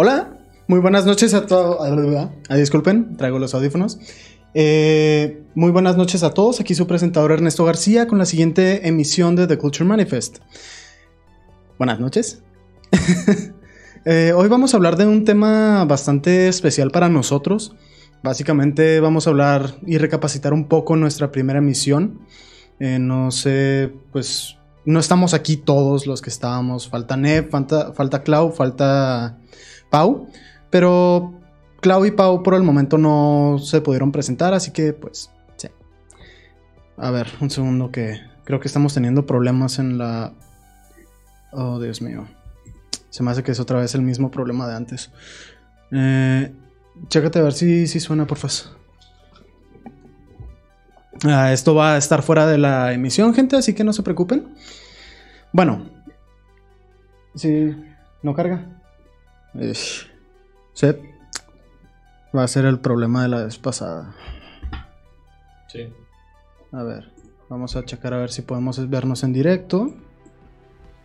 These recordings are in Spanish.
Hola, muy buenas noches a todos. Ah, disculpen, traigo los audífonos. Eh, muy buenas noches a todos. Aquí su presentador Ernesto García con la siguiente emisión de The Culture Manifest. Buenas noches. Eh, hoy vamos a hablar de un tema bastante especial para nosotros. Básicamente vamos a hablar y recapacitar un poco nuestra primera emisión. Eh, no sé, pues no estamos aquí todos los que estábamos. Falta Neb, falta, falta Clau, falta Pau. Pero Clau y Pau por el momento no se pudieron presentar, así que pues sí. A ver, un segundo que creo que estamos teniendo problemas en la... Oh, Dios mío. Se me hace que es otra vez el mismo problema de antes. Eh, chécate a ver si, si suena, por favor. Ah, esto va a estar fuera de la emisión, gente, así que no se preocupen. Bueno. Sí, no carga. Sí. Va a ser el problema de la vez pasada. Sí. A ver, vamos a checar a ver si podemos vernos en directo.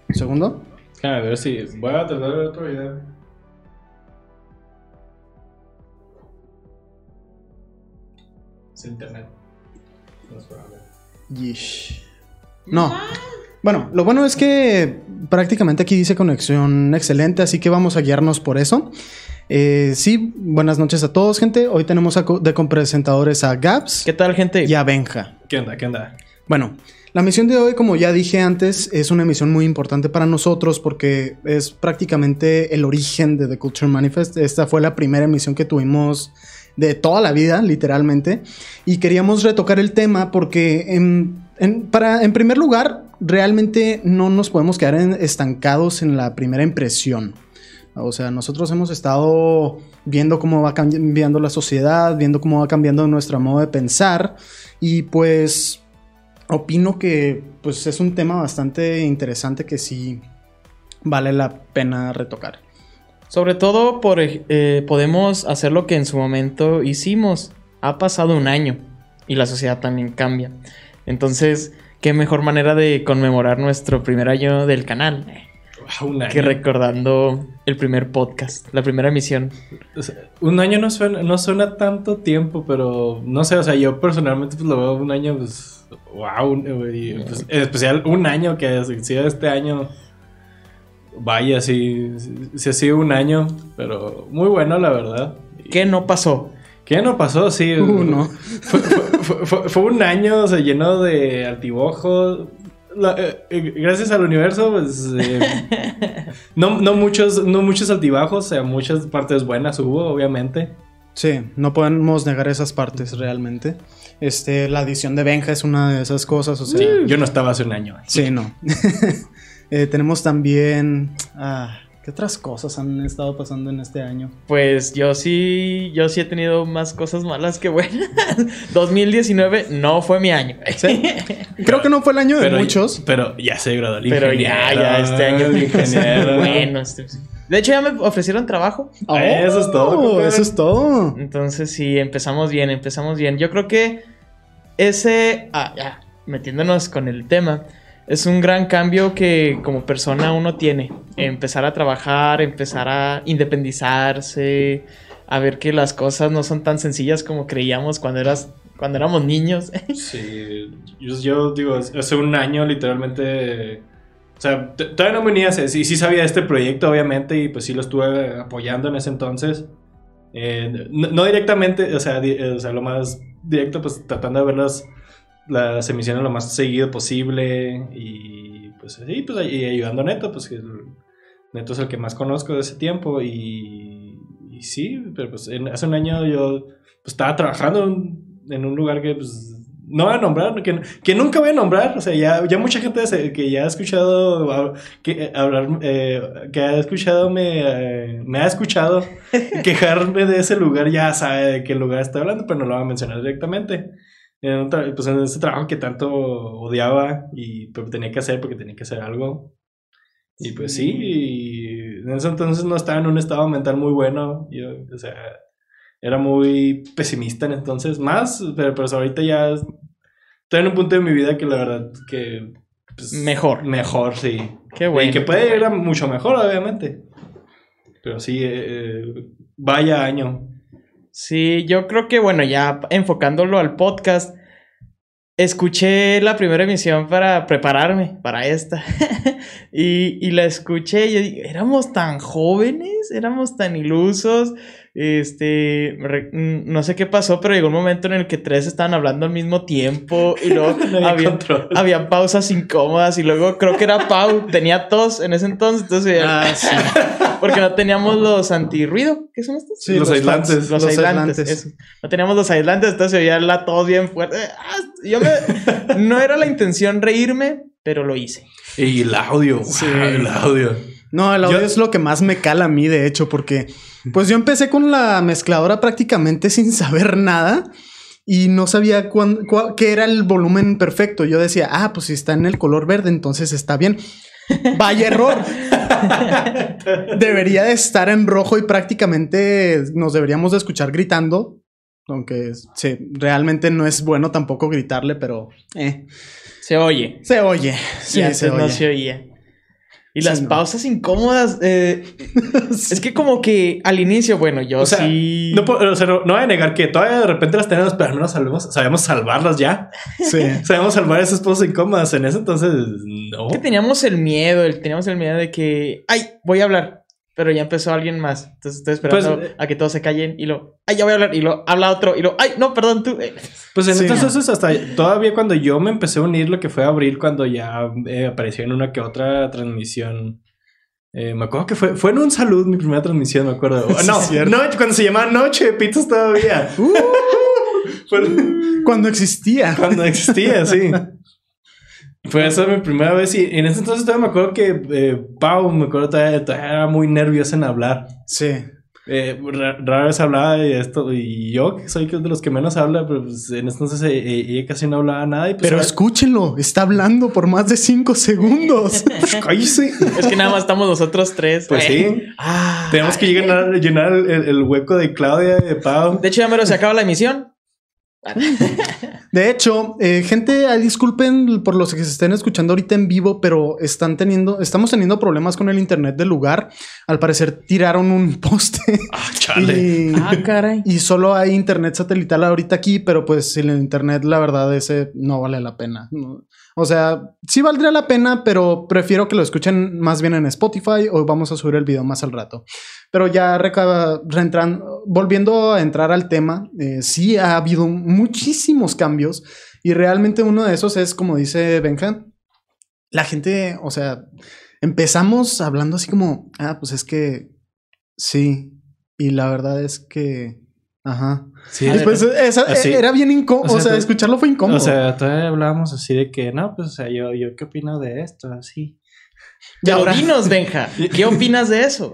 Un segundo. A ver si. Voy a tratar de ver otro video. Es internet. No es probable. Yeesh. No. Bueno, lo bueno es que prácticamente aquí dice conexión excelente, así que vamos a guiarnos por eso. Eh, sí, buenas noches a todos, gente. Hoy tenemos a co- de compresentadores a Gaps ¿Qué tal, gente? y a Benja. ¿Qué onda? ¿Qué onda? Bueno, la misión de hoy, como ya dije antes, es una misión muy importante para nosotros porque es prácticamente el origen de The Culture Manifest. Esta fue la primera emisión que tuvimos de toda la vida, literalmente. Y queríamos retocar el tema porque, en, en- para, en primer lugar, realmente no nos podemos quedar estancados en la primera impresión. O sea, nosotros hemos estado viendo cómo va cambiando la sociedad, viendo cómo va cambiando nuestro modo de pensar. Y pues opino que pues es un tema bastante interesante que sí vale la pena retocar. Sobre todo por, eh, podemos hacer lo que en su momento hicimos. Ha pasado un año y la sociedad también cambia. Entonces, qué mejor manera de conmemorar nuestro primer año del canal Wow, año. que recordando el primer podcast, la primera emisión. O sea, un año no suena, no suena tanto tiempo, pero no sé, o sea, yo personalmente pues lo veo un año, pues, wow, pues, en especial un año que sido este año, vaya, sí, sí, sí ha sido un año, pero muy bueno, la verdad. ¿Qué no pasó? ¿Qué no pasó? Sí, Uh, no. fue, fue- fue- fue- fue un año o sea, lleno de altibajos. La- eh, eh, gracias al universo, pues. eh, no, no, muchos, no muchos altibajos, o sea, muchas partes buenas hubo, obviamente. Sí, no podemos negar esas partes realmente. Este, la adición de Benja es una de esas cosas, o sea, Sí, yo no estaba hace un año. sí, no. Tenemos también ah, ¿qué otras cosas han estado pasando en este año? Pues yo sí, yo sí he tenido más cosas malas que buenas. 2019 no fue mi año. Sí. Creo que no fue el año de Pero, muchos. pero ya se graduó el Pero ya, ya, este año el ingeniero. bueno. este- De hecho, ya me ofrecieron trabajo. Ah, eso es todo, Oh. Eso es todo. Entonces sí, empezamos bien, empezamos bien. Yo creo que ese, ah, ya, metiéndonos con el tema, es un gran cambio que como persona uno tiene. Empezar a trabajar, empezar a independizarse, a ver que las cosas no son tan sencillas como creíamos cuando eras cuando éramos niños. Sí, yo, yo digo, hace un año literalmente, o sea, todavía no venía, sí, sí sabía este proyecto obviamente y pues sí lo estuve apoyando en ese entonces. Eh, no, directamente, o sea, o sea, lo más directo, pues tratando de ver las, las emisiones lo más seguido posible y pues sí, pues y ayudando a Neto, pues que el- Neto es el que más conozco de ese tiempo y, y sí, pero pues en- hace un año yo pues, estaba trabajando en, en un lugar que pues no voy a nombrar, que, que nunca voy a nombrar, o sea, ya, ya mucha gente que ya ha escuchado que, eh, hablar, eh, que ha escuchado, me, eh, me ha escuchado quejarme de ese lugar, ya sabe de qué lugar estoy hablando, pero no lo voy a mencionar directamente. En, pues en ese trabajo que tanto odiaba y pues, tenía que hacer porque tenía que hacer algo. Y pues sí, y en ese entonces no estaba en un estado mental muy bueno. Yo, o sea, era muy pesimista en entonces, más, pero pues ahorita ya estoy en un punto de mi vida que la verdad que... pues, Mejor. Mejor, sí. Qué bueno. Y que puede ir a mucho mejor, obviamente. Pero sí, eh, vaya año. Sí, yo creo que, bueno, ya enfocándolo al podcast, escuché la primera emisión para prepararme para esta. y, y, la escuché y yo éramos tan jóvenes, éramos tan ilusos. Este, no sé qué pasó, pero llegó un momento en el que tres estaban hablando al mismo tiempo y luego había, había, pausas incómodas y luego creo que era Pau, tenía tos en ese entonces, entonces ah, sí. porque no teníamos los antirruido, ¿qué son estos? Sí, los, aislantes. Los, aislantes, No teníamos los aislantes, entonces se oía la tos bien fuerte. Ah, yo me, no era la intención reírme, pero lo hice. Y el audio, sí. el audio. No, el audio es lo que más me cala a mí, de hecho, porque pues yo empecé con la mezcladora prácticamente sin saber nada y no sabía qué era el volumen perfecto. Yo decía, ah, pues si está en el color verde, entonces está bien. Vaya error. Debería de estar en rojo y prácticamente nos deberíamos de escuchar gritando. Aunque sí, realmente no es bueno tampoco gritarle, pero... Eh. Se oye. Se oye. Sí, se oye. no se oía. Y las pausas incómodas. Eh, es que como que al inicio, bueno, yo sí. No, o sea, no, voy a negar que todavía de repente las tenemos, pero al menos sabemos, sabemos salvarlas ya. Sí. sabemos salvar esas pausas incómodas. En ese entonces, no. que teníamos el miedo, el, teníamos el miedo de que, ay, voy a hablar. Pero ya empezó alguien más. Entonces estoy esperando pues, a que todos se callen y lo, ay, ya voy a hablar. Y lo habla otro y lo, ay, no, perdón, tú. Pues en entonces hasta todavía cuando yo me empecé a unir, lo que fue abril, cuando ya eh, apareció en una que otra transmisión. Eh, me acuerdo que fue, fue en un salud mi primera transmisión, me acuerdo. no, noche, cuando se llamaba Noche, Pitos todavía. Uh, cuando existía. Cuando existía, sí. Fue esa mi primera vez y en ese entonces todavía me acuerdo que eh, Pau, me acuerdo todavía, era muy nerviosa en hablar. Sí. Eh, rara vez hablaba de esto y yo que soy de los que menos habla, pero pues en ese entonces eh, eh, ella casi no hablaba nada. Y pues, pero escúchenlo, está hablando por más de cinco segundos. es que nada más estamos nosotros tres. Pues sí. Ah, Tenemos que llenar, llenar el, el, hueco de Claudia y de Pau. De hecho, ya me se acaba la emisión. De hecho, eh, gente, disculpen por los que se estén escuchando ahorita en vivo, pero están teniendo, estamos teniendo problemas con el internet del lugar. Al parecer tiraron un poste. Ah, chale. Y, ah, caray. Y solo hay internet satelital ahorita aquí, pero pues el internet, la verdad, ese no vale la pena. O sea, sí valdría la pena, pero prefiero que lo escuchen más bien en Spotify o vamos a subir el video más al rato. Pero ya reentrando, volviendo a entrar al tema, eh, sí ha habido muchísimos cambios y realmente uno de esos es, como dice Benja, la gente, o sea, empezamos hablando así como, ah, pues es que sí, y la verdad es que Ajá. Sí, Después, era bien incómodo. O sea, escucharlo fue incómodo. O sea, todavía hablábamos así de que, no, pues, o sea, yo, yo qué opino de esto, así. Y ahora... dinos, Benja, ¿qué opinas de eso?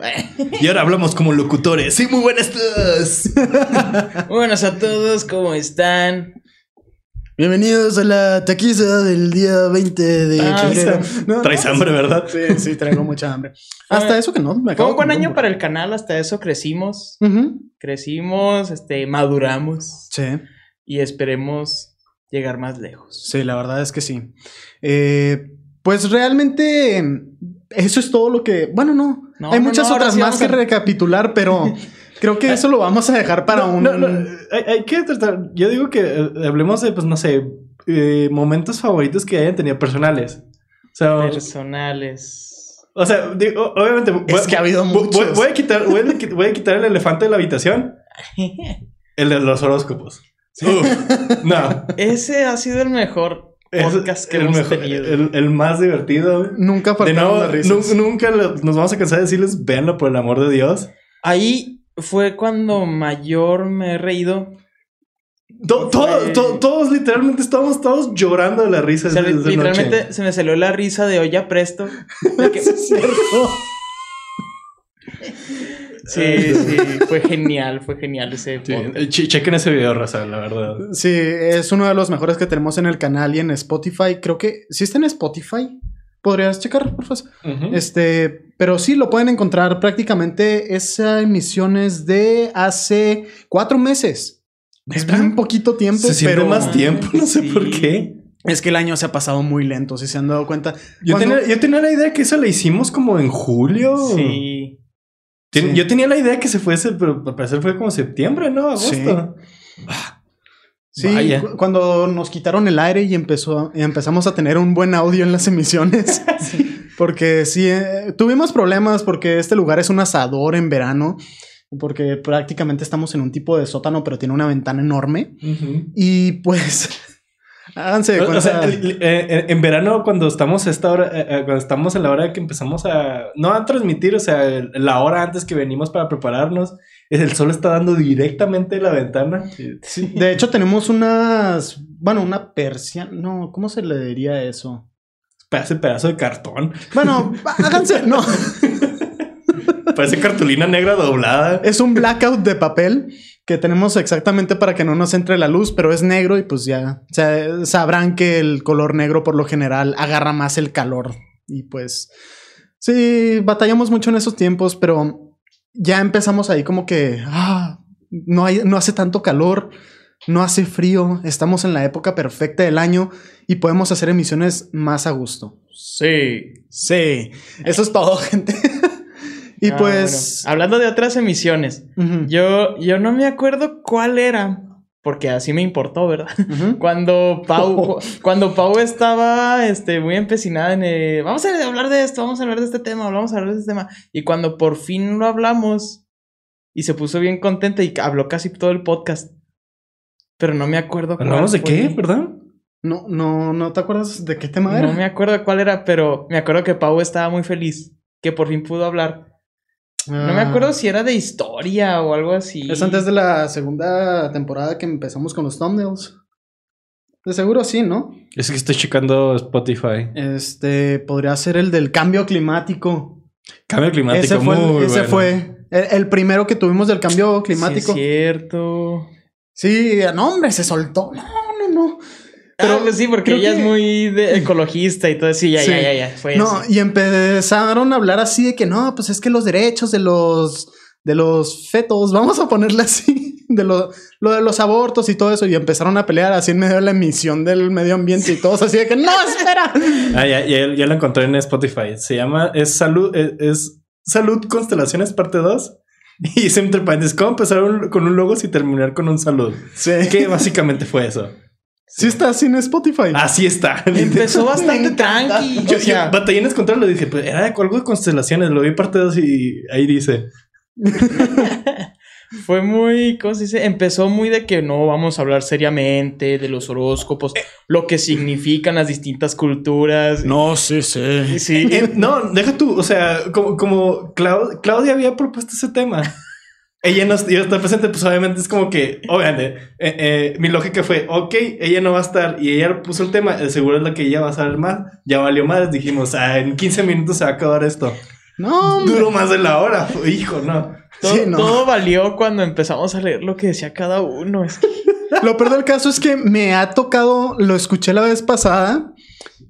y ahora hablamos como locutores. Sí, muy buenas todos. buenas a todos, ¿cómo están? Bienvenidos a la taquiza del día 20 de ah, Traes hambre, ¿verdad? Sí, sí, traigo mucha hambre. Hasta eso que no. Me Fue un buen año para el canal, hasta eso crecimos. Crecimos, este, maduramos. Sí. Y esperemos llegar más lejos. Sí, la verdad es que sí. Eh, pues realmente eso es todo lo que. Bueno, no. hay muchas otras más que recapitular, pero creo que eso lo vamos a dejar para un. hay, que tratar. Yo digo que eh, hablemos de, pues no sé, eh, momentos favoritos que hayan tenido personales. personales. O sea, obviamente. Es que ha habido muchos. Voy, a quitar, voy, a, quitar el elefante de la habitación. el de los horóscopos. no. Ese ha sido el mejor podcast que el hemos tenido. El, más divertido. Nunca faltaron las risas. Nunca nos vamos a cansar de decirles, véanlo por el amor de Dios. Ahí fue cuando mayor me he reído. todos literalmente estábamos todos llorando de la risa. literalmente se me salió la risa de ya presto. Sí, sí, fue genial, fue genial ese sí, Chequen ese video, Raza, la verdad. Sí, es uno de los mejores que tenemos en el canal y en Spotify. Creo que sí está en Spotify. Podrías checar, por favor. Este, pero sí lo pueden encontrar prácticamente. Esa emisión es de hace cuatro meses. Es un poquito tiempo, se pero más tiempo, no sé por qué. Es que el año se ha pasado muy lento, si se han dado cuenta. Yo, tenía, yo tenía la idea que esa la hicimos como en julio. Sí. Sí. Yo tenía la idea que se fuese, pero al parecer fue como septiembre, ¿no? Agosto. Sí, Vaya. cu- cuando nos quitaron el aire y empezó, y empezamos a tener un buen audio en las emisiones. Porque sí, eh, tuvimos problemas porque este lugar es un asador en verano. Porque prácticamente estamos en un tipo de sótano, pero tiene una ventana enorme. Y pues, háganse O- o sea, eh, eh, en verano cuando estamos a esta hora, eh, cuando estamos en la hora que empezamos a no a transmitir, o sea, la hora antes que venimos para prepararnos, el sol está dando directamente en la ventana. Sí, de hecho, tenemos unas. Bueno, una persiana. No, ¿cómo se le diría eso? Parece pedazo de cartón. Bueno, háganse. No, Parece cartulina negra doblada. es un blackout de papel que tenemos exactamente para que no nos entre la luz, pero es negro y pues ya. O sea, sabrán que el color negro por lo general agarra más el calor. Y pues. Sí, batallamos mucho en esos tiempos, pero ya empezamos ahí como que. Ah, no, hay, no hace tanto calor. No hace frío, estamos en la época perfecta del año y podemos hacer emisiones más a gusto. Sí. Sí, eso es todo, gente. y Ah, pues. bueno. Hablando de otras emisiones, yo, yo no me acuerdo cuál era, porque así me importó, ¿verdad? Cuando Pau, cu- cuando Pau estaba este, muy empecinada en eh, vamos a hablar de esto, vamos a hablar de este tema, vamos a hablar de este tema. Y cuando por fin lo hablamos y se puso bien contenta y habló casi todo el podcast. Pero no me acuerdo cuál ¿Hablamos de qué, perdón? No, no, no te acuerdas de qué tema era. No me acuerdo cuál era, pero me acuerdo que Pau estaba muy feliz, que por fin pudo hablar. No me Ah, acuerdo si era de historia o algo así. Es antes de la segunda temporada que empezamos con los thumbnails. De seguro sí, ¿no? Es que estoy checando Spotify. Este podría ser el del cambio climático. Cambio climático. ese fue, muy ese bueno. fue el, el primero que tuvimos del cambio climático. Sí, es cierto. Sí, no, hombre, se soltó. No. Pero pues sí, porque ella que- es muy de ecologista y todo eso. Sí, ya, Sí. ya, ya, ya. Fue No, eso. y empezaron a hablar así de que no, pues es que los derechos de los de los fetos, vamos a ponerle así, de lo, lo de los abortos y todo eso, y empezaron a pelear así en medio de la emisión del medio ambiente y todos así de que no, espera. Ah, ya, ya, ya lo encontré en Spotify. Se llama, es Salud, es, es Salud Constelaciones parte 2. Y dice entre paréntesis, ¿cómo empezar un- con un logo y terminar con un salud? Sí. Que básicamente fue eso. Sí está así en Spotify. Así está. Empezó bastante tranqui. Yo, o sea, yo batallé en encontrarlo. Dije, pues era de algo de constelaciones. Lo vi parte 2 y ahí dice. fue muy, ¿cómo se dice? Empezó muy de que no vamos a hablar seriamente de los horóscopos, lo que significan las distintas culturas. No, sí, sí. Sí. Eh, no, deja tú. O sea, como, como Clau- Claudia había propuesto ese tema. Ella no iba a estar presente, pues obviamente es como que, obviamente, eh, eh, mi lógica fue, ok, ella no va a estar y ella puso el tema, eh, seguro es la que ella va a saber más, ya valió más, dijimos, ah, en 15 minutos se va a acabar esto. No. Duró más de la hora, hijo, no. todo, sí, no. todo valió cuando empezamos a leer lo que decía cada uno. Es que Lo peor del caso es que me ha tocado, lo escuché la vez pasada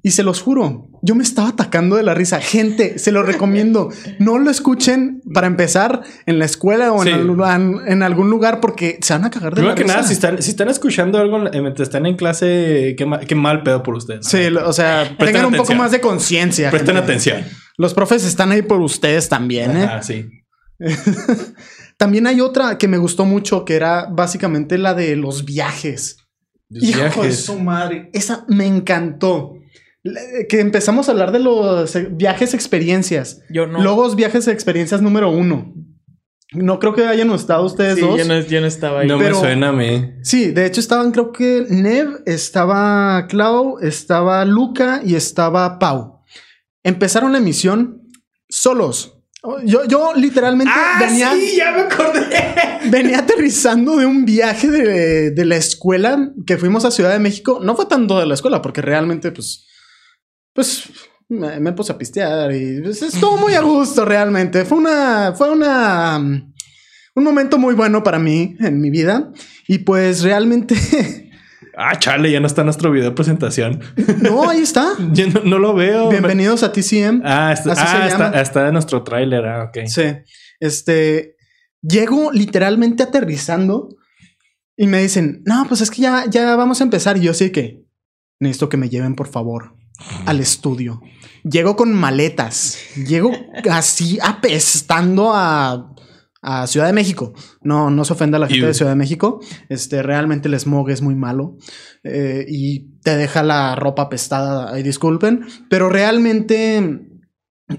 y se los juro, yo me estaba atacando de la risa. Gente, se lo recomiendo. No lo escuchen para empezar en la escuela o en, algún lugar porque se van a cagar de Primero la que risa. nada, si están, si están escuchando algo eh, mientras están en clase, qué, ma- qué mal pedo por ustedes. ¿no? Sí, o sea, tengan un poco más de conciencia. Presten gente. atención. Los profes están ahí por ustedes también, ¿eh? Ah, sí. También hay otra que me gustó mucho que era básicamente la de los viajes. Los Hijo de su madre. Esa me encantó. Que empezamos a hablar de los eh, viajes experiencias. yo no. Logos viajes experiencias número uno. No creo que hayan estado ustedes Sí, dos. yo no, yo no estaba ahí. No Pero- me suena a mí. Sí, de hecho estaban, creo que Nev, estaba Clau, estaba Luca y estaba Pau. Empezaron la emisión solos. Yo, yo literalmente venía, Ah, sí, ya me acordé. venía aterrizando de un viaje de, de la escuela que fuimos a Ciudad de México. No fue tanto de la escuela, porque realmente, pues, pues me, me puse a pistear y pues, estuvo muy a gusto realmente. Fue una, fue una, um, un momento muy bueno para mí en mi vida. Y pues realmente, Ah, chale, ya no está nuestro video de presentación. no, ahí está. Yo no, no lo veo. Bienvenidos a TCM. Ah, está, ah, está, está en nuestro tráiler. Ah, ok. Sí. Este, llego literalmente aterrizando y me dicen, no, pues es que ya, ya vamos a empezar. Y yo sí que necesito que me lleven, por favor. al estudio. Llego con maletas. Llego así apestando a, a Ciudad de México. No, no se ofenda a la gente de Ciudad de México. Este, realmente el smog es muy malo. eh, y te deja la ropa apestada. Ay, disculpen. Pero realmente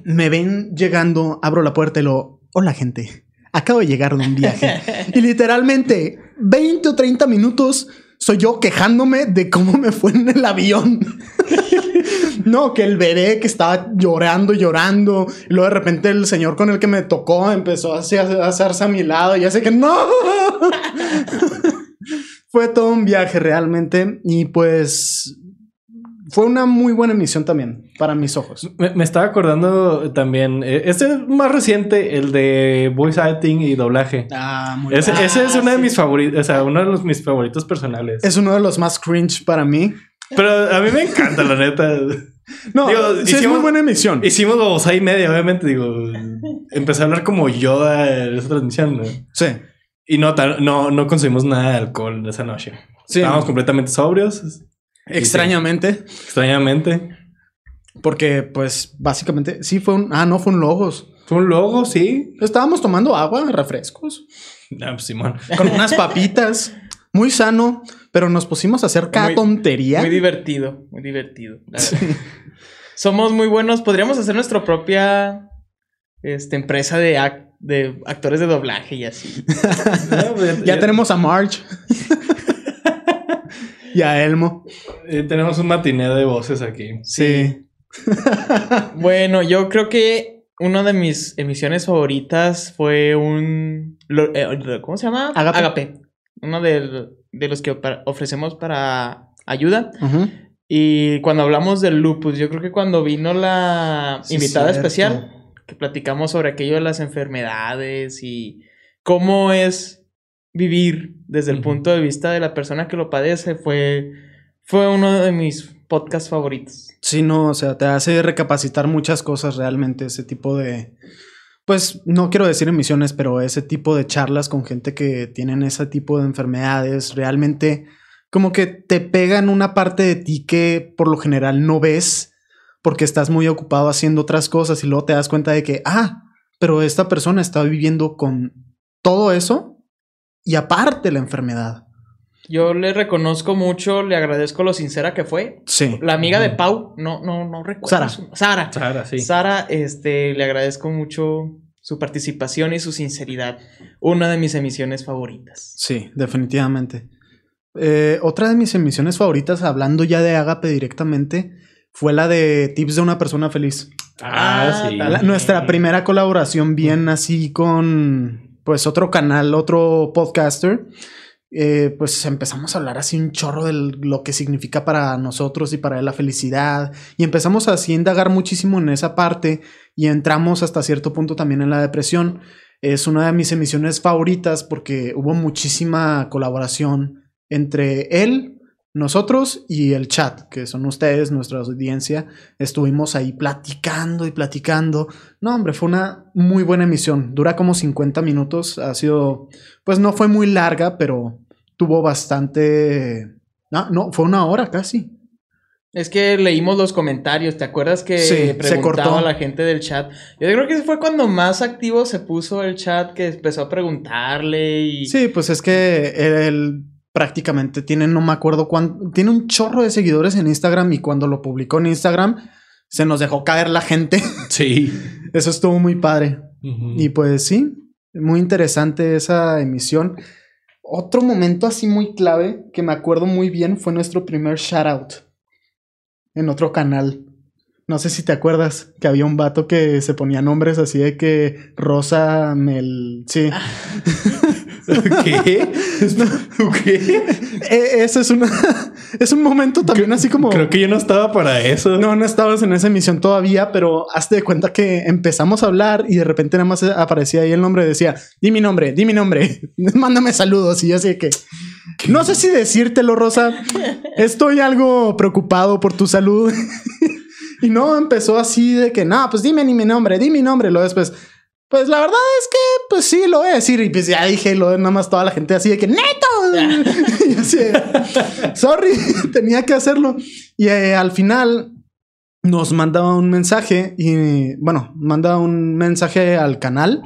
me ven llegando, abro la puerta y lo. Hola, gente. Acabo de llegar de un viaje. y literalmente 20 o 30 minutos soy yo quejándome de cómo me fue en el avión. no, que el bebé que estaba llorando, llorando. Y luego de repente el señor con el que me tocó empezó a hacerse a mi lado. Y así que no. fue todo un viaje realmente. Y pues fue una muy buena emisión también para mis ojos. Me, me estaba acordando también. eh, Este es más reciente, el de voice acting y doblaje. Ah, muy Ese, ese es Ah, uno de mis favoritos, o sea, uno de los, mis favoritos personales. Es uno de los más cringe para mí. Pero a mí me encanta, la neta. No, Digo, sí es hicimos- muy buena emisión. Hicimos babosa y media, obviamente, digo. Empecé a hablar como Yoda en esa transmisión, ¿no? Sí. Y no, no, no consumimos nada de alcohol esa noche. Sí. Estábamos completamente sobrios, Extrañamente. extrañamente. Porque, pues, básicamente, sí fue un. Ah, no, fue un Logos. Fue un logo, sí. Estábamos tomando agua, refrescos, Ah, pues, Simón. con unas papitas. Muy sano, pero nos pusimos a hacer cada Muy- tontería. Muy divertido, muy divertido. la. Somos muy buenos. Podríamos hacer nuestra propia este, empresa de, de actores de doblaje y así. Pues, ya tenemos a Marge. y a Elmo. eh, tenemos un matiné de voces aquí. Sí. Bueno, yo creo que una de mis emisiones favoritas fue un... eh, ¿Cómo se llama? Agape. Uno de, de los que ofrecemos para ayuda. Y cuando hablamos del lupus, yo creo que cuando vino la Sí, invitada cierto. especial, que platicamos sobre aquello de las enfermedades y cómo es vivir desde el punto de vista de la persona que lo padece, fue, fue uno de mis podcasts favoritos. Sí, no, o sea, te hace recapacitar muchas cosas realmente, ese tipo de, pues no quiero decir emisiones, pero ese tipo de charlas con gente que tienen ese tipo de enfermedades, realmente como que te pegan una parte de ti que por lo general no ves porque estás muy ocupado haciendo otras cosas y luego te das cuenta de que, ah, pero esta persona está viviendo con todo eso y aparte la enfermedad. Yo le reconozco mucho, le agradezco lo sincera que fue. Sí. La amiga de. Pau, no, no, no recuerdo. Sara. su- Sara. Sara, sí. Sara, este, le agradezco mucho su participación y su sinceridad. Una de mis emisiones favoritas. Sí, definitivamente. Eh, otra de mis emisiones favoritas, hablando ya de Agape directamente, fue la de Tips de una persona feliz. Ah, sí. Ah, La- nuestra primera colaboración bien así con, pues, otro canal, otro podcaster. Eh, pues empezamos a hablar así un chorro de lo que significa para nosotros y para él la felicidad. Y empezamos así a indagar muchísimo en esa parte y entramos hasta cierto punto también en la depresión. Es una de mis emisiones favoritas porque hubo muchísima colaboración entre él, nosotros y el chat, que son ustedes, nuestra audiencia. Estuvimos ahí platicando y platicando. No, hombre, fue una muy buena emisión. Dura como 50 minutos. Ha sido, pues no fue muy larga, pero tuvo bastante... No, no, fue una hora casi. Es que leímos los comentarios, ¿te acuerdas que Sí, se preguntaba cortó. a la gente del chat? Yo creo que fue cuando más activo se puso el chat, que empezó a preguntarle y... Sí, pues es que él prácticamente tiene, no me acuerdo cuánto, tiene un chorro de seguidores en Instagram y cuando lo publicó en Instagram se nos dejó caer la gente. Sí. Eso estuvo muy padre. Y pues sí, muy interesante esa emisión. Otro momento así muy clave que me acuerdo muy bien fue nuestro primer shout out en otro canal. No sé si te acuerdas que había un vato que se ponía nombres así de que Rosa Mel. Sí. ¿Qué? ¿Qué? E- ese es una es un momento también así como Creo que yo no estaba para eso. no, no estabas en esa emisión todavía, pero hazte de cuenta que empezamos a hablar y de repente nada más aparecía ahí el nombre, decía, di mi nombre, di mi nombre, mándame saludos. Y yo así que, no sé si decírtelo, Rosa, estoy algo preocupado por tu salud. y no, empezó así de que, no, pues dime ni mi nombre, di mi nombre. Luego después, pues la verdad es que, pues sí, lo voy a decir. Y pues ya dije, lo nada más toda la gente así de que, neto. y así, sorry, tenía que hacerlo. Y eh, al final nos manda un mensaje y, bueno, manda un mensaje al canal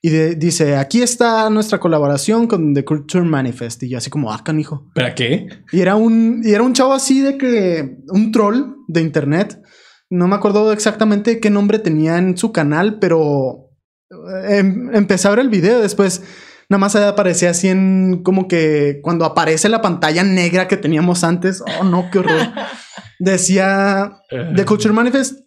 y de- dice, aquí está nuestra colaboración con The Culture Manifest. Y yo así como, ah, canijo. ¿Para qué? Y era un, y era un chavo así de que, un troll de internet. No me acuerdo exactamente qué nombre tenía en su canal, pero em- empecé a ver el video después. Nada más aparecía así en como que cuando aparece la pantalla negra que teníamos antes. Oh, no, qué horror. Decía The Culture Manifest.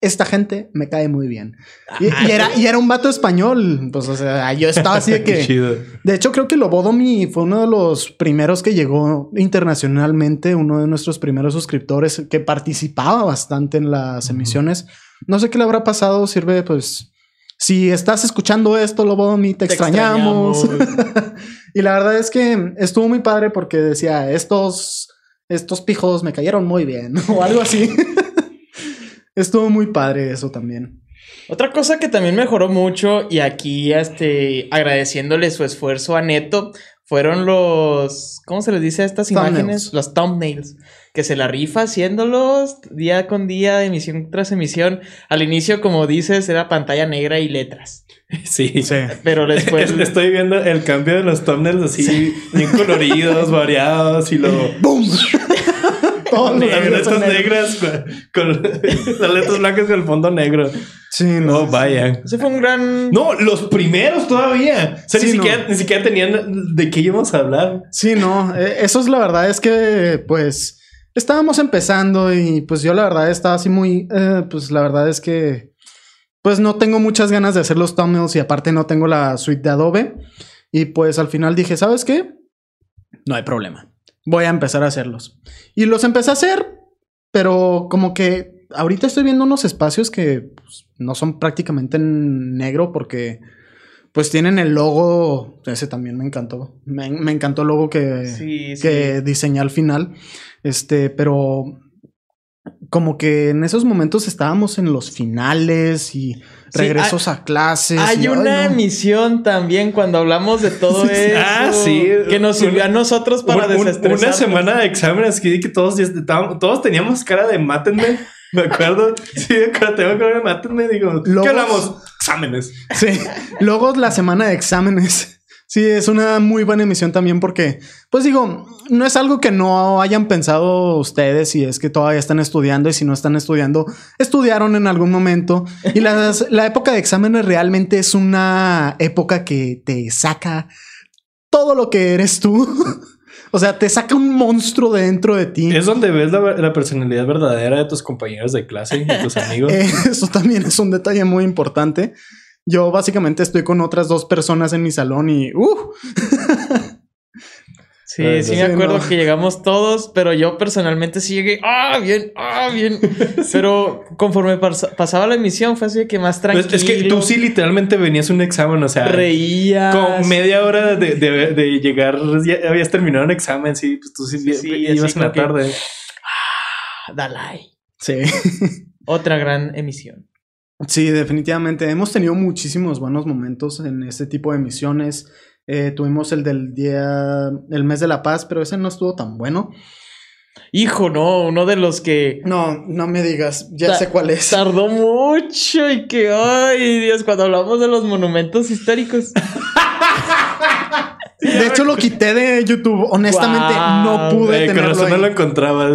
Esta gente me cae muy bien. Y, y era, y era un vato español. Pues, o sea, yo estaba así de que. chido. De hecho, creo que Lobodomi fue uno de los primeros que llegó internacionalmente, uno de nuestros primeros suscriptores que participaba bastante en las emisiones. No sé qué le habrá pasado, sirve pues... Si estás escuchando esto, Lobodomi, te, Te extrañamos. extrañamos. y la verdad es que estuvo muy padre porque decía, estos, estos pijos me cayeron muy bien o algo así. estuvo muy padre eso también. Otra cosa que también mejoró mucho y aquí este, agradeciéndole su esfuerzo a Neto fueron los, ¿cómo se les dice a estas Thumbnails. imágenes? Los thumbnails, que se la rifa haciéndolos día con día, emisión tras emisión. Al inicio, como dices, era pantalla negra y letras, Sí. Sí. pero después... Estoy viendo el cambio de los thumbnails así, bien coloridos, variados y lo. ¡Boom! Todos los Las letras negras con, con las letras blancas con el fondo negro. Sí, No, vaya. Ese fue un gran... No, los primeros todavía. O sea, Sí, ni, no. siquiera, ni siquiera tenían de qué íbamos a hablar. Sí, no, eh, eso es la verdad, es que pues estábamos empezando y pues yo la verdad estaba así muy, eh, pues la verdad es que pues no tengo muchas ganas de hacer los thumbnails y aparte no tengo la suite de Adobe y pues al final dije, ¿sabes qué? No hay problema, voy a empezar a hacerlos. Y los empecé a hacer, pero como que ahorita estoy viendo unos espacios que pues, no son prácticamente en negro porque pues tienen el logo, ese también me encantó. Me, me encantó el logo que, Sí, sí. que diseñé al final. Este, pero como que en esos momentos estábamos en los finales y regresos a clases. Hay y, ay, una no. emisión también cuando hablamos de todo eso. Ah, sí. Que nos sirvió a nosotros para Un- una semana de exámenes que, que todos, todos teníamos cara de mátenme. Me acuerdo. Sí, tengo cara de mátenme. Digo. ¿qué hablamos? Exámenes. Sí. Luego la semana de exámenes. Sí, es una muy buena emisión también porque, pues digo, no es algo que no hayan pensado ustedes y es que todavía están estudiando y si no están estudiando, estudiaron en algún momento. Y las- la época de exámenes realmente es una época que te saca todo lo que eres tú. O sea, te saca un monstruo de dentro de ti. Es donde ves la, la personalidad verdadera de tus compañeros de clase y de tus amigos. Eso también es un detalle muy importante. Yo básicamente estoy con otras dos personas en mi salón y uh, Sí, Ah, sí sí, me acuerdo no. que llegamos todos, pero yo personalmente sí llegué, ah, bien, ah, bien. Pero conforme pas- pasaba la emisión fue así de que más tranquilo. Pues, es que tú sí literalmente venías un examen, o sea, reías. con media hora de, de- de llegar, ya habías terminado un examen, sí, pues tú sí, Sí, ibas así en la que- tarde. Dalai. sí. Otra gran emisión. Sí, definitivamente. Hemos tenido muchísimos buenos momentos en este tipo de misiones. Eh, tuvimos el del día, el mes de la paz, pero ese no estuvo tan bueno. Hijo, no, uno de los que No, no me digas, ya Ta- sé cuál es. tardó mucho y que, ay, Dios, cuando hablamos de los monumentos históricos. De hecho, lo quité de YouTube. Honestamente, no pude tenerlo razón no ahí. lo encontraba.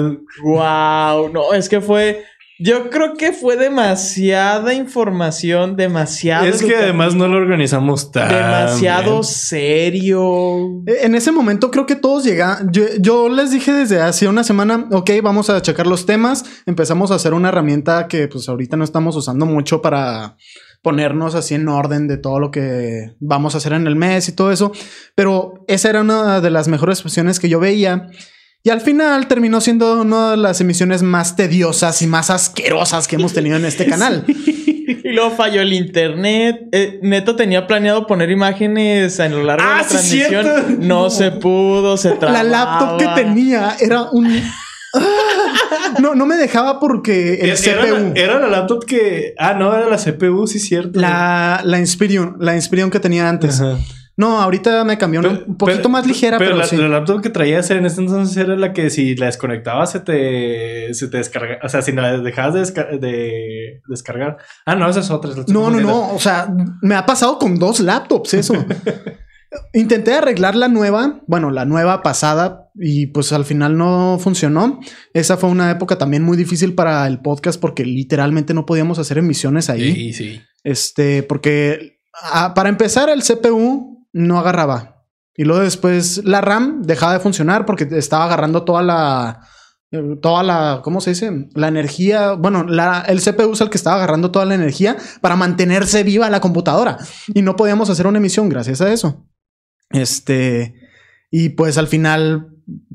Wow, no, es que fue. Yo creo que fue demasiada información, demasiado. Es que además no lo organizamos tan Demasiado bien. serio. Eh, En ese momento creo que todos llegaban. Yo, yo les dije desde hace una semana, ok, vamos a checar los temas. Empezamos a hacer una herramienta que pues ahorita no estamos usando mucho para ponernos así en orden de todo lo que vamos a hacer en el mes y todo eso. Pero esa era una de las mejores opciones que yo veía. Y al final terminó siendo una de las emisiones más tediosas y más asquerosas que hemos tenido en este canal. Y luego falló el internet. Eh, Neto tenía planeado poner imágenes a lo largo de Ah, la sí, transmisión. cierto. No, No. se pudo, se La trababa. laptop que tenía era un... No, no me dejaba porque el Era, CPU... la, era la laptop que. Ah, no, era la CPU, sí, cierto. La, la Inspiron, la Inspiron que tenía antes. Ajá. No, ahorita me cambió un poquito más ligera, pero, la, sí. la laptop que traías en ese entonces era la que si la desconectabas se te, se te descarga. O sea, si la dejabas de, desca- de descargar. Ah, no, esa es otra. la estoy No, no, no. O sea, me ha pasado con dos laptops eso. Intenté arreglar la nueva, bueno, la nueva pasada, y pues al final no funcionó. Esa fue una época también muy difícil para el podcast porque literalmente no podíamos hacer emisiones ahí. Sí, sí. Este, porque ah, para empezar, el CPU no agarraba. Y luego después la RAM dejaba de funcionar porque estaba agarrando toda la. eh, Toda la. ¿Cómo se dice? La energía. Bueno, la, el CPU es el que estaba agarrando toda la energía para mantenerse viva la computadora. Y no podíamos hacer una emisión gracias a eso. Este. Y pues al final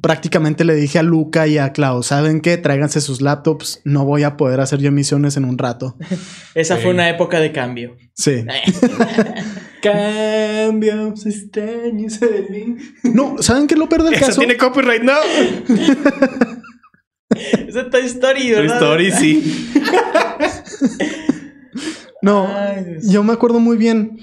prácticamente le dije a Luca y a Clau, ¿saben qué? Tráiganse sus laptops. No voy a poder hacer yo emisiones en un rato. Esa Sí. fue una época de cambio. Sí. Cambios año se de mí. No, ¿saben qué es lo peor del Esa caso? tiene copyright, no. Esa Toy Story, Toy ¿verdad? Story, sí. No, Ay, yo me acuerdo muy bien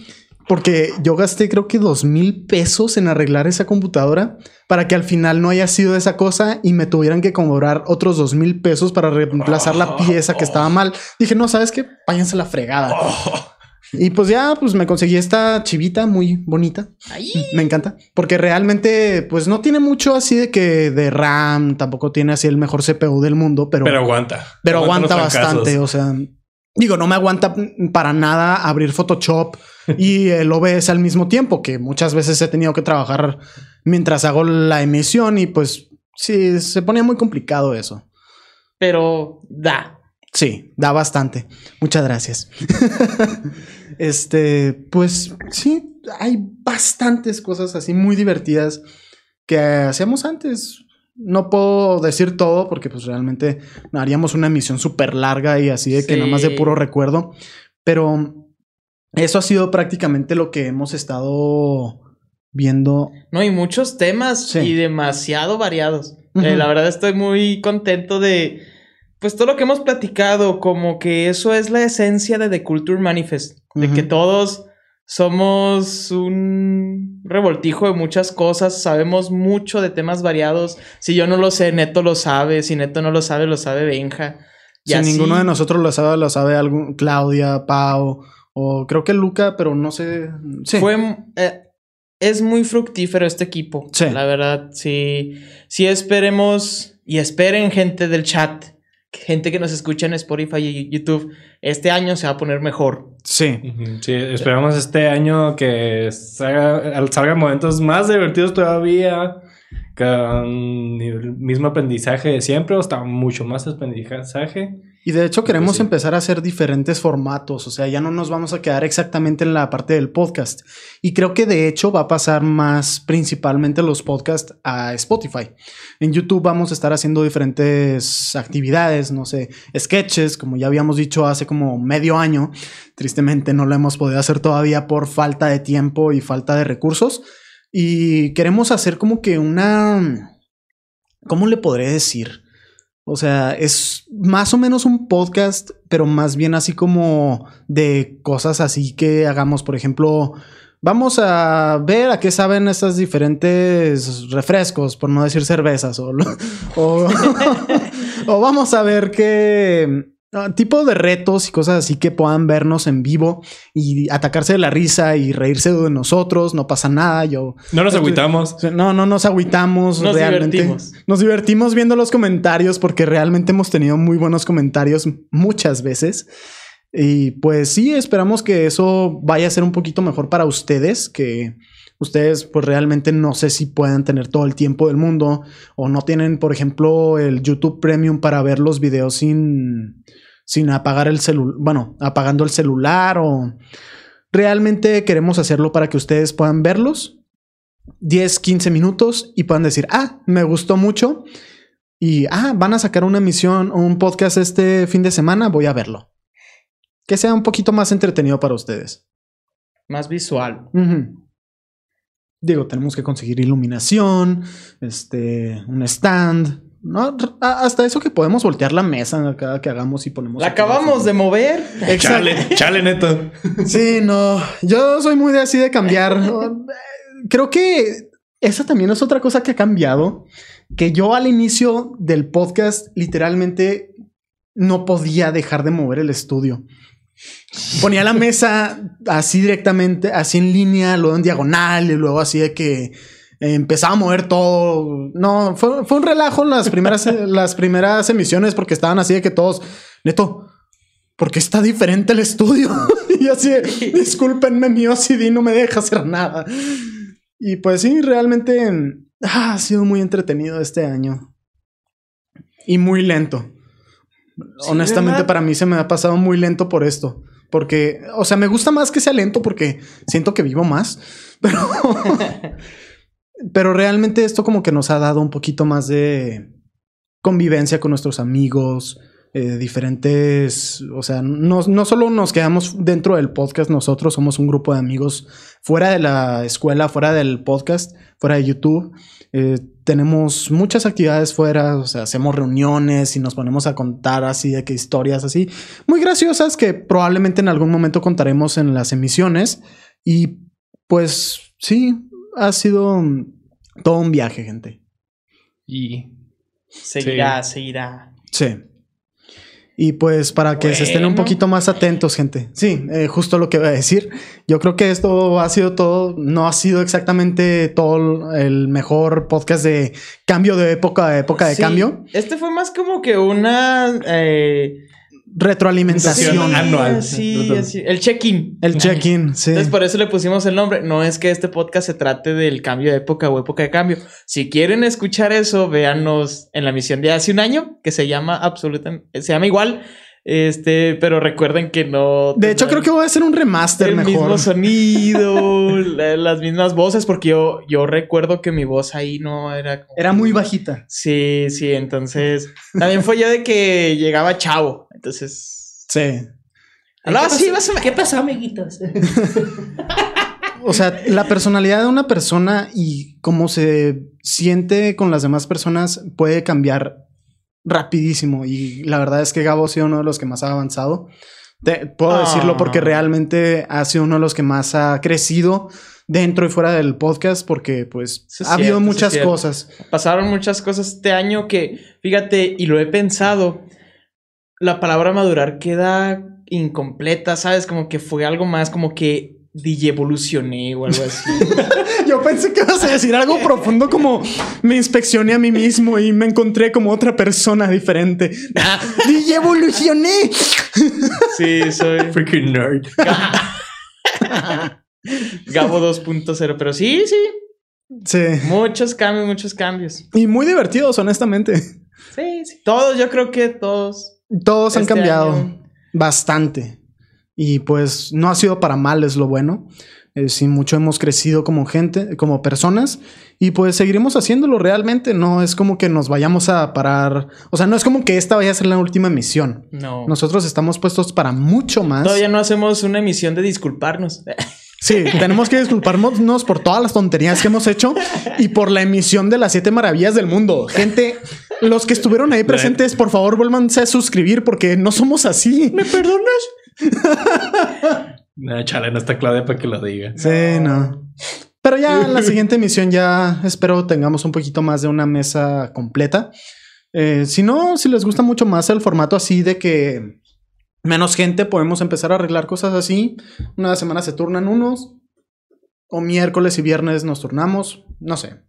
porque yo gasté creo que dos mil pesos en arreglar esa computadora para que al final no haya sido esa cosa y me tuvieran que cobrar otros dos mil pesos para reemplazar la pieza que estaba mal. Dije, no, ¿sabes qué? Váyanse a la fregada. Y pues ya, pues me conseguí esta chivita muy bonita. Me encanta. Porque realmente, pues no tiene mucho así de que de RAM, tampoco tiene así el mejor CPU del mundo, pero, Pero pero, aguanta. aguanta bastante. O sea, digo, no me aguanta para nada abrir Photoshop y el OBS al mismo tiempo, que muchas veces he tenido que trabajar mientras hago la emisión y pues sí, se ponía muy complicado eso. Pero da. Sí, da bastante. Muchas gracias. este, pues sí, hay bastantes cosas así muy divertidas que hacíamos antes. No puedo decir todo porque pues realmente haríamos una emisión súper larga y así de que nada más de puro recuerdo. Pero eso ha sido prácticamente lo que hemos estado viendo. No, y muchos temas Sí. y demasiado variados. Eh, la verdad estoy muy contento de, pues todo lo que hemos platicado, como que eso es la esencia de The Culture Manifest, de que todos somos un revoltijo de muchas cosas, sabemos mucho de temas variados. Si yo no lo sé, Neto lo sabe, si Neto no lo sabe, lo sabe Benja. Y Si así- ninguno de nosotros lo sabe, lo sabe algún, Claudia, Pau o creo que Luca, pero no sé. Sí. Fue. eh, es muy fructífero este equipo. Sí. La verdad, sí. Sí, esperemos y esperen, gente del chat, gente que nos escucha en Spotify y YouTube. Este año se va a poner mejor. Sí. Sí, esperamos este año que salga- salgan momentos más divertidos todavía, con el mismo aprendizaje de siempre, o hasta mucho más aprendizaje. Y de hecho queremos sí. empezar a hacer diferentes formatos, o sea, ya no nos vamos a quedar exactamente en la parte del podcast. Y creo que de hecho va a pasar más principalmente los podcasts a Spotify. En YouTube vamos a estar haciendo diferentes actividades, no sé, sketches, como ya habíamos dicho hace como medio año. Tristemente no lo hemos podido hacer todavía por falta de tiempo y falta de recursos. Y queremos hacer como que una... ¿Cómo le podré decir? O sea, es más o menos un podcast, pero más bien así como de cosas así que hagamos. Por ejemplo, vamos a ver a qué saben estas diferentes refrescos, por no decir cervezas, o, o, o vamos a ver qué tipo de retos y cosas así que puedan vernos en vivo y atacarse de la risa y reírse de nosotros. No pasa nada. Yo No nos agüitamos. No, no nos agüitamos Nos realmente. divertimos. Nos divertimos viendo los comentarios porque realmente hemos tenido muy buenos comentarios muchas veces. Y pues sí, esperamos que eso vaya a ser un poquito mejor para ustedes, que ustedes pues realmente no sé si puedan tener todo el tiempo del mundo o no tienen, por ejemplo, el YouTube Premium para ver los videos sin, sin apagar el celular, bueno, apagando el celular o realmente queremos hacerlo para que ustedes puedan verlos 10, 15 minutos y puedan decir, ah, me gustó mucho y, ah, van a sacar una emisión o un podcast este fin de semana, voy a verlo. Que sea un poquito más entretenido para ustedes. Más visual. Digo, tenemos que conseguir iluminación, este, un stand, No, hasta eso que podemos voltear la mesa cada que hagamos y ponemos. La acabamos de mover. Chale, chale, neto. Sí, no. Yo soy muy de así de cambiar. Creo que esa también es otra cosa que ha cambiado. Que yo al inicio del podcast literalmente no podía dejar de mover el estudio. Ponía la mesa así directamente, así en línea, luego en diagonal y luego así de que empezaba a mover todo. No, fue, fue un relajo las primeras, las primeras emisiones porque estaban así de que todos, neto, ¿por qué está diferente el estudio? y así, discúlpenme, mi OCD no me deja hacer nada. Y pues sí, realmente ah, ha sido muy entretenido este año. Y muy lento. Sí, Honestamente, ¿verdad? para mí se me ha pasado muy lento por esto. Porque, o sea, me gusta más que sea lento porque siento que vivo más. Pero, pero realmente esto como que nos ha dado un poquito más de convivencia con nuestros amigos, eh, diferentes, o sea, no, no solo nos quedamos dentro del podcast, nosotros somos un grupo de amigos fuera de la escuela, fuera del podcast, fuera de YouTube. Eh, tenemos muchas actividades fuera, o sea, hacemos reuniones y nos ponemos a contar así de que historias así muy graciosas que probablemente en algún momento contaremos en las emisiones. Y pues sí, ha sido mm, todo un viaje, gente. Y Seguirá, seguirá. Sí. Y pues para que se estén un poquito más atentos, gente. Sí, eh, justo lo que iba a decir. Yo creo que esto ha sido todo, no ha sido exactamente todo el mejor podcast de cambio de época, época de Sí, cambio. Este fue más como que una. eh, Retroalimentación. Sí, anual. Sí, el check-in. El check-in, sí. Entonces, por eso le pusimos el nombre. No es que este podcast se trate del cambio de época o época de cambio. Si quieren escuchar eso, véanos en la misión de hace un año, que se llama absolutamente, se llama igual. Este, pero recuerden que no. De hecho, creo que voy a hacer un remaster el mejor. mismo sonido, la- las mismas voces, porque yo, yo recuerdo que mi voz ahí no era. como- Era muy bajita. Sí, sí, entonces. También fue ya de que llegaba chavo. Entonces. Sí. Hablaba ¿Qué así, pasó- más o menos. ¿Qué pasó, amiguitos? O sea, la personalidad de una persona y cómo se siente con las demás personas puede cambiar rapidísimo. Y la verdad es que Gabo ha sido uno de los que más ha avanzado. Te- puedo Ah. decirlo porque realmente ha sido uno de los que más ha crecido dentro y fuera del podcast porque pues es ha habido cierto, muchas cosas. Pasaron muchas cosas este año que, fíjate, y lo he pensado, la palabra madurar queda incompleta, ¿sabes? Como que fue algo más como que evolucioné o algo así. Yo pensé que ibas a decir algo profundo como me inspeccioné a mí mismo y me encontré como otra persona diferente. Ah, y evolucioné. sí, soy freaking nerd. Gabo 2.0, pero sí, sí, Sí. muchos cambios, muchos cambios. Y muy divertidos, honestamente. Sí, sí, todos, yo creo que todos. Todos han Este cambiado año. bastante. Y pues no ha sido para mal, es lo bueno. Eh, sí, mucho hemos crecido como gente, como personas. Y pues seguiremos haciéndolo realmente. No es como que nos vayamos a parar. O sea, no es como que esta vaya a ser la última misión. No. Nosotros estamos puestos para mucho más. Todavía no hacemos una emisión de disculparnos. Sí, tenemos que disculparnos por todas las tonterías que hemos hecho y por la emisión de las siete maravillas del mundo. Gente, los que estuvieron ahí presentes, por favor, vuélvanse a suscribir porque no somos así. ¿Me perdonas? Nah, chale, no está Claudia para que lo diga. Sí, no. Pero ya en la siguiente emisión ya espero tengamos un poquito más de una mesa completa. Eh, si no, si les gusta mucho más el formato así de que menos gente, podemos empezar a arreglar cosas así. Una semana se turnan unos. O miércoles y viernes nos turnamos. No sé.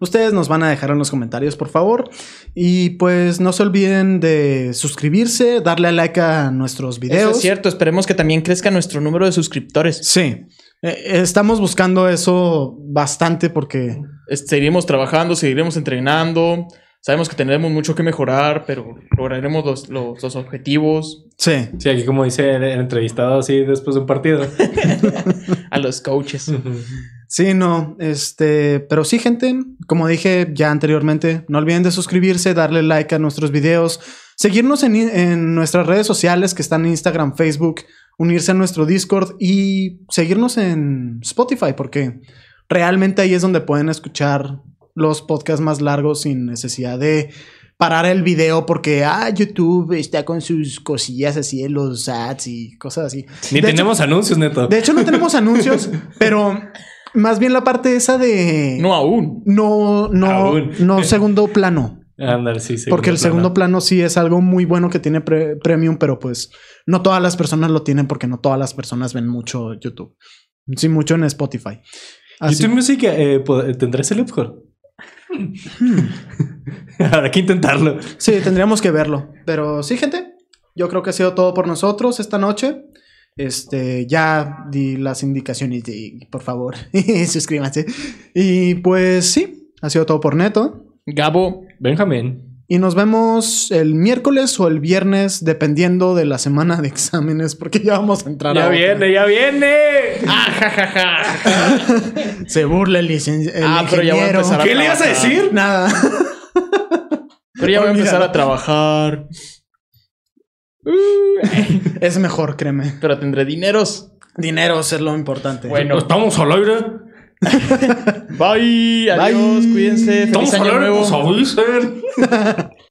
Ustedes nos van a dejar en los comentarios, por favor. Y pues no se olviden de suscribirse, darle a like a nuestros videos. Eso es cierto, esperemos que también crezca nuestro número de suscriptores. Sí. Eh, estamos buscando eso bastante porque Seguiremos trabajando, seguiremos entrenando. Sabemos que tenemos mucho que mejorar, pero lograremos los, los- los objetivos sí, Sí, aquí como dice el, el entrevistado así después de un partido. a los coaches. Sí, no, este, pero sí, gente, como dije ya anteriormente, no olviden de suscribirse, darle like a nuestros videos, seguirnos en, en nuestras redes sociales que están en Instagram, Facebook, unirse a nuestro Discord y seguirnos en Spotify porque realmente ahí es donde pueden escuchar los podcasts más largos sin necesidad de parar el video porque, ah, YouTube está con sus cosillas así en los ads y cosas así. Ni De tenemos anuncios, neto. De hecho, no tenemos anuncios, pero más bien la parte esa de... No aún. No, no, Aún. no segundo plano. Andar, sí, porque el segundo plano sí es algo muy bueno que tiene pre- premium, pero pues no todas las personas lo tienen porque no todas las personas ven mucho YouTube. Sí, mucho en Spotify. Así- YouTube Music eh, pod- tendrá ese loophole. Habrá que intentarlo. Sí, tendríamos que verlo. Pero sí, gente, yo creo que ha sido todo por nosotros esta noche. Este, ya di las indicaciones de, por favor, suscríbanse. Y pues sí, ha sido todo por Neto. Gabo, Benjamín. Y nos vemos el miércoles o el viernes, dependiendo de la semana de exámenes, porque ya vamos a entrar a Ya otra. viene, ya viene. Se burla el licenciado. Ah, pero ya voy a empezar a ¿Qué le ibas a decir? Nada. Pero ya voy a empezar a trabajar. es mejor, créeme. Pero tendré dineros. Dinero es lo importante. Bueno. Estamos al aire. Bye. Adiós. Bye. Cuídense. Feliz Estamos al año aire. nuevo. Pues.